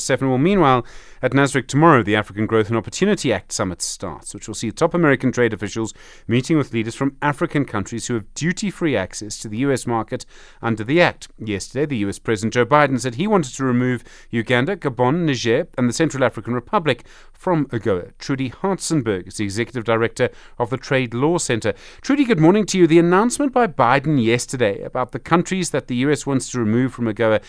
7. Well, meanwhile, at Nasrec tomorrow, the African Growth and Opportunity Act summit starts, which will see top American trade officials meeting with leaders from African countries who have duty free access to the U.S. market under the Act. Yesterday, the U.S. President Joe Biden said he wanted to remove Uganda, Gabon, Niger, and the Central African Republic from AGOA. Trudi Hartzenberg is the executive director of the Trade Law Center. Trudi, good morning to you. The announcement by Biden yesterday about the countries that the U.S. wants to remove from AGOA.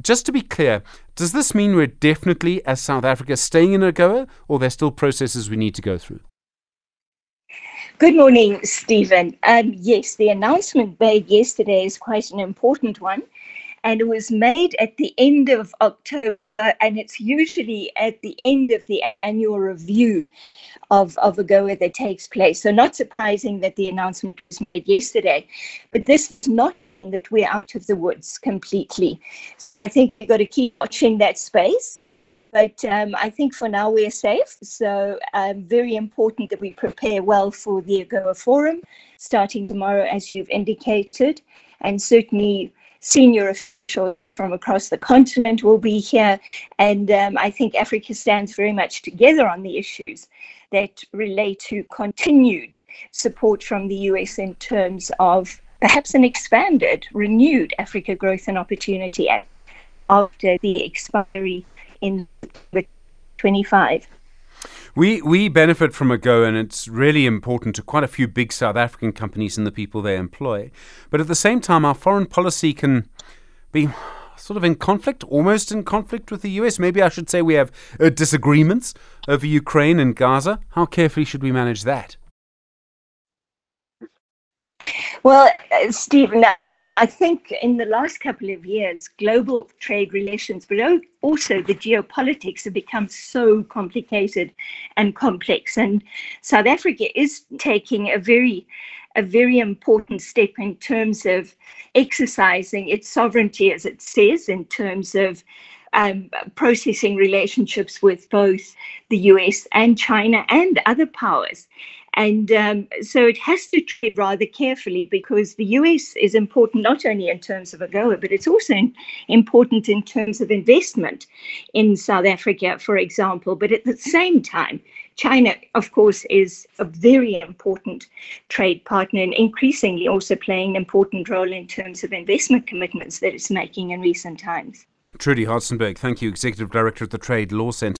Just to be clear, does this mean we're definitely, as South Africa, staying in AGOA, or there's still processes we need to go through? Good morning, Stephen. Um, yes, the announcement made yesterday is quite an important one, and it was made at the end of October, and it's usually at the end of the annual review of, of AGOA that takes place. So, not surprising that the announcement was made yesterday, but this is not that we're out of the woods completely. I think we've got to keep watching that space. But um, I think for now we're safe. So, um, very important that we prepare well for the AGOA Forum starting tomorrow, as you've indicated. And certainly, senior officials from across the continent will be here. And um, I think Africa stands very much together on the issues that relate to continued support from the US in terms of perhaps an expanded, renewed Africa Growth and Opportunity Act after the expiry in 25. We we benefit from AGOA, and it's really important to quite a few big South African companies and the people they employ. But at the same time, our foreign policy can be sort of in conflict, almost in conflict with the US. Maybe I should say we have uh, disagreements over Ukraine and Gaza. How carefully should we manage that? Well, uh, Stephen, I think in the last couple of years, global trade relations, but also the geopolitics have become so complicated and complex. And South Africa is taking a very a very important step in terms of exercising its sovereignty, as it says, in terms of um, processing relationships with both the US and China and other powers. And um, so it has to tread rather carefully because the US is important not only in terms of AGOA, but it's also in, important in terms of investment in South Africa, for example. But at the same time, China, of course, is a very important trade partner and increasingly also playing an important role in terms of investment commitments that it's making in recent times. Trudi Hartzenberg, thank you, Executive Director of the Trade Law Centre.